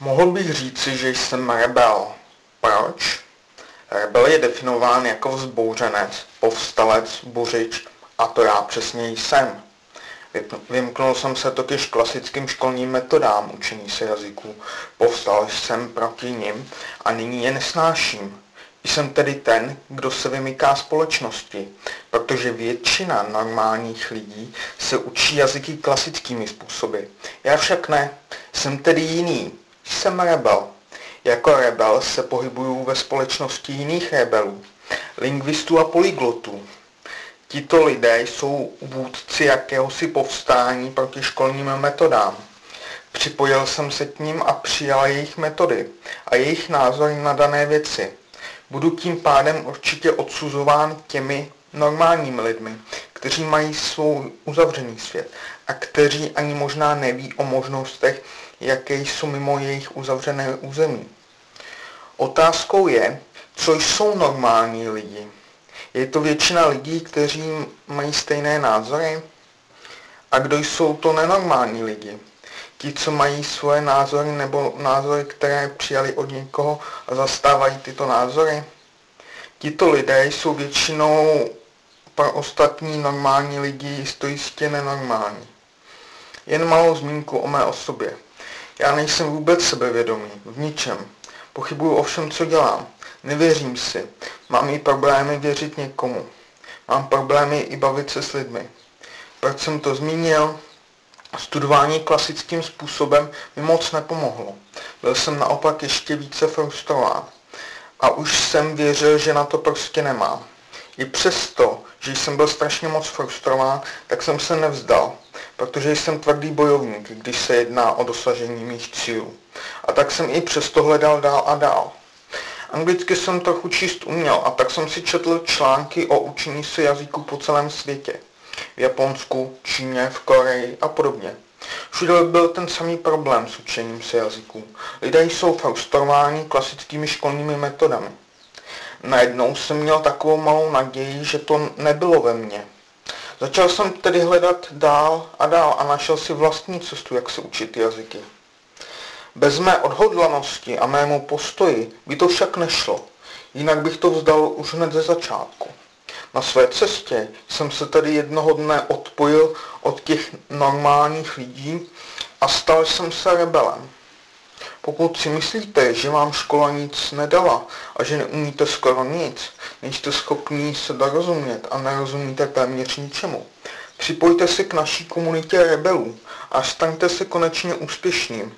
Mohl bych říci, že jsem rebel. Proč? Rebel je definován jako vzbouřenec, povstalec, buřič a to já přesně jsem. Vymknul jsem se totiž klasickým školním metodám učení se jazyků. Povstal jsem proti nim a nyní je nesnáším. Jsem tedy ten, kdo se vymyká společnosti, protože většina normálních lidí se učí jazyky klasickými způsoby. Já však ne, jsem tedy jiný, jsem rebel. Jako rebel se pohybuju ve společnosti jiných rebelů, lingvistů a polyglotů. Tito lidé jsou vůdci jakéhosi povstání proti školním metodám. Připojil jsem se k ním a přijal jejich metody a jejich názory na dané věci. Budu tím pádem určitě odsuzován těmi normálními lidmi, kteří mají svou uzavřený svět a kteří ani možná neví o možnostech, jaké jsou mimo jejich uzavřené území. Otázkou je, co jsou normální lidi. Je to většina lidí, kteří mají stejné názory? A kdo jsou to nenormální lidi? Ti, co mají svoje názory nebo názory, které přijali od někoho a zastávají tyto názory? Tito lidé jsou většinou pro ostatní normální lidi jistě nenormální. Jen malou zmínku o mé osobě. Já nejsem vůbec sebevědomý, v ničem. Pochybuju o všem, co dělám. Nevěřím si. Mám i problémy věřit někomu. Mám problémy i bavit se s lidmi. Proč jsem to zmínil? Studování klasickým způsobem mi moc nepomohlo. Byl jsem naopak ještě více frustrován. A už jsem věřil, že na to prostě nemám. I přesto, že jsem byl strašně moc frustrován, tak jsem se nevzdal, protože jsem tvrdý bojovník, když se jedná o dosažení mých cílů. A tak jsem i přesto hledal dál a dál. Anglicky jsem trochu číst uměl a tak jsem si četl články o učení se jazyků po celém světě. V Japonsku, Číně, v Koreji a podobně. Všude byl ten samý problém s učením se jazyků. Lidé jsou frustrováni klasickými školními metodami. Najednou jsem měl takovou malou naději, že to nebylo ve mně. Začal jsem tedy hledat dál a dál a našel si vlastní cestu, jak se učit jazyky. Bez mé odhodlanosti a mému postoji by to však nešlo, jinak bych to vzdal už hned ze začátku. Na své cestě jsem se tedy jednoho dne odpojil od těch normálních lidí a stal jsem se rebelem. Pokud si myslíte, že vám škola nic nedala a že neumíte skoro nic, nejste schopní se dorozumět a nerozumíte téměř ničemu, připojte se k naší komunitě rebelů a staňte se konečně úspěšným,